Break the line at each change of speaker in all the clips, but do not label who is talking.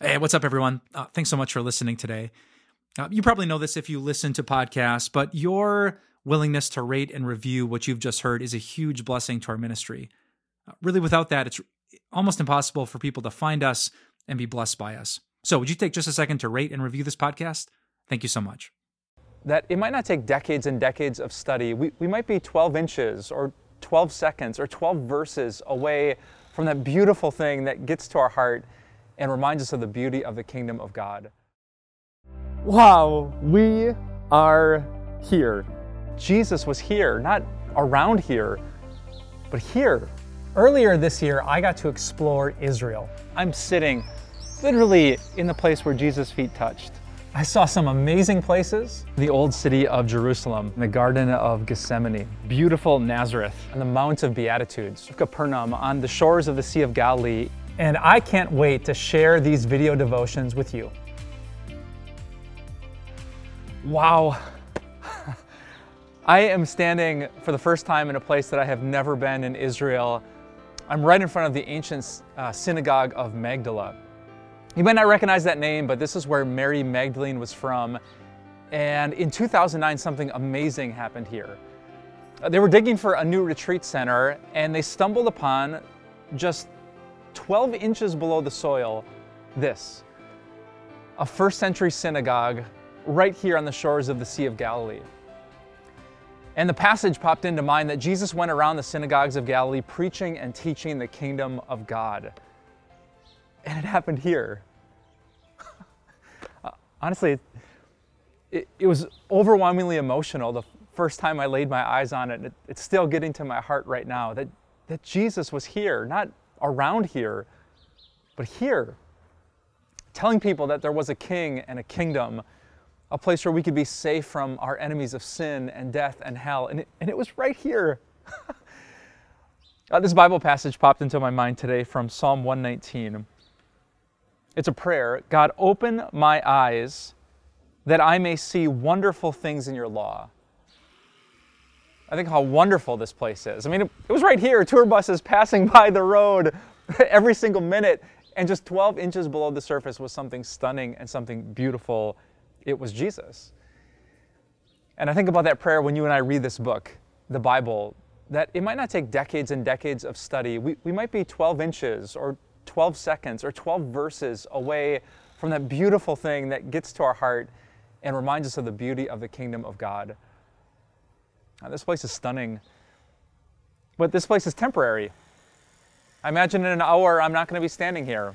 Hey, what's up, everyone? Uh, thanks so much for listening today. Uh, you probably know this if you listen to podcasts, but your willingness to rate and review what you've just heard is a huge blessing to our ministry. Uh, really, without that, it's almost impossible for people to find us and be blessed by us. So, would you take just a second to rate and review this podcast? Thank you so much.
That it might not take decades and decades of study. We, we might be 12 inches or 12 seconds or 12 verses away from that beautiful thing that gets to our heart and reminds us of the beauty of the kingdom of God. Wow, we are here. Jesus was here, not around here, but here.
Earlier this year, I got to explore Israel.
I'm sitting literally in the place where Jesus' feet touched.
I saw some amazing places.
The old city of Jerusalem, the Garden of Gethsemane, beautiful Nazareth, and the Mount of Beatitudes, Capernaum, on the shores of the Sea of Galilee,
and I can't wait to share these video devotions with you.
Wow. I am standing for the first time in a place that I have never been in Israel. I'm right in front of the ancient uh, synagogue of Magdala. You might not recognize that name, but this is where Mary Magdalene was from. And in 2009, something amazing happened here. They were digging for a new retreat center and they stumbled upon just 12 inches below the soil, this a first century synagogue right here on the shores of the Sea of Galilee. And the passage popped into mind that Jesus went around the synagogues of Galilee preaching and teaching the kingdom of God. And it happened here. Uh, honestly, it, it, was overwhelmingly emotional the first time I laid my eyes on it. it. It's still getting to my heart right now that, that Jesus was here, not around here, but here, telling people that there was a king and a kingdom, a place where we could be safe from our enemies of sin and death and hell. And it, and it was right here. uh, this Bible passage popped into my mind today from Psalm 119. It's a prayer God, open my eyes that I may see wonderful things in your law. I think how wonderful this place is. I mean, it, it was right here, tour buses passing by the road every single minute, and just 12 inches below the surface was something stunning and something beautiful. It was Jesus. And I think about that prayer when you and I read this book, the Bible, that it might not take decades and decades of study. We, we might be 12 inches or 12 seconds or 12 verses away from that beautiful thing that gets to our heart and reminds us of the beauty of the kingdom of God. Now, this place is stunning, but this place is temporary. I imagine in an hour I'm not going to be standing here,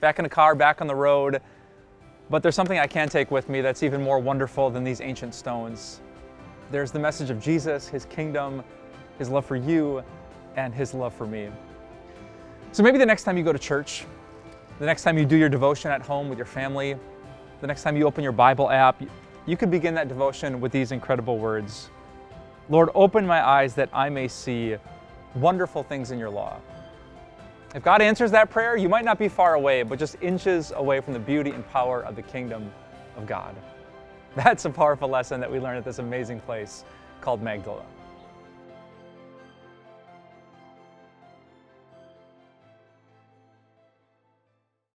back in a car, back on the road, but there's something I can take with me that's even more wonderful than these ancient stones. There's the message of Jesus, His kingdom, His love for you, and His love for me. So maybe the next time you go to church, the next time you do your devotion at home with your family, the next time you open your Bible app, you could begin that devotion with these incredible words Lord, open my eyes that I may see wonderful things in your law. If God answers that prayer, you might not be far away, but just inches away from the beauty and power of the kingdom of God. That's a powerful lesson that we learn at this amazing place called Magdala.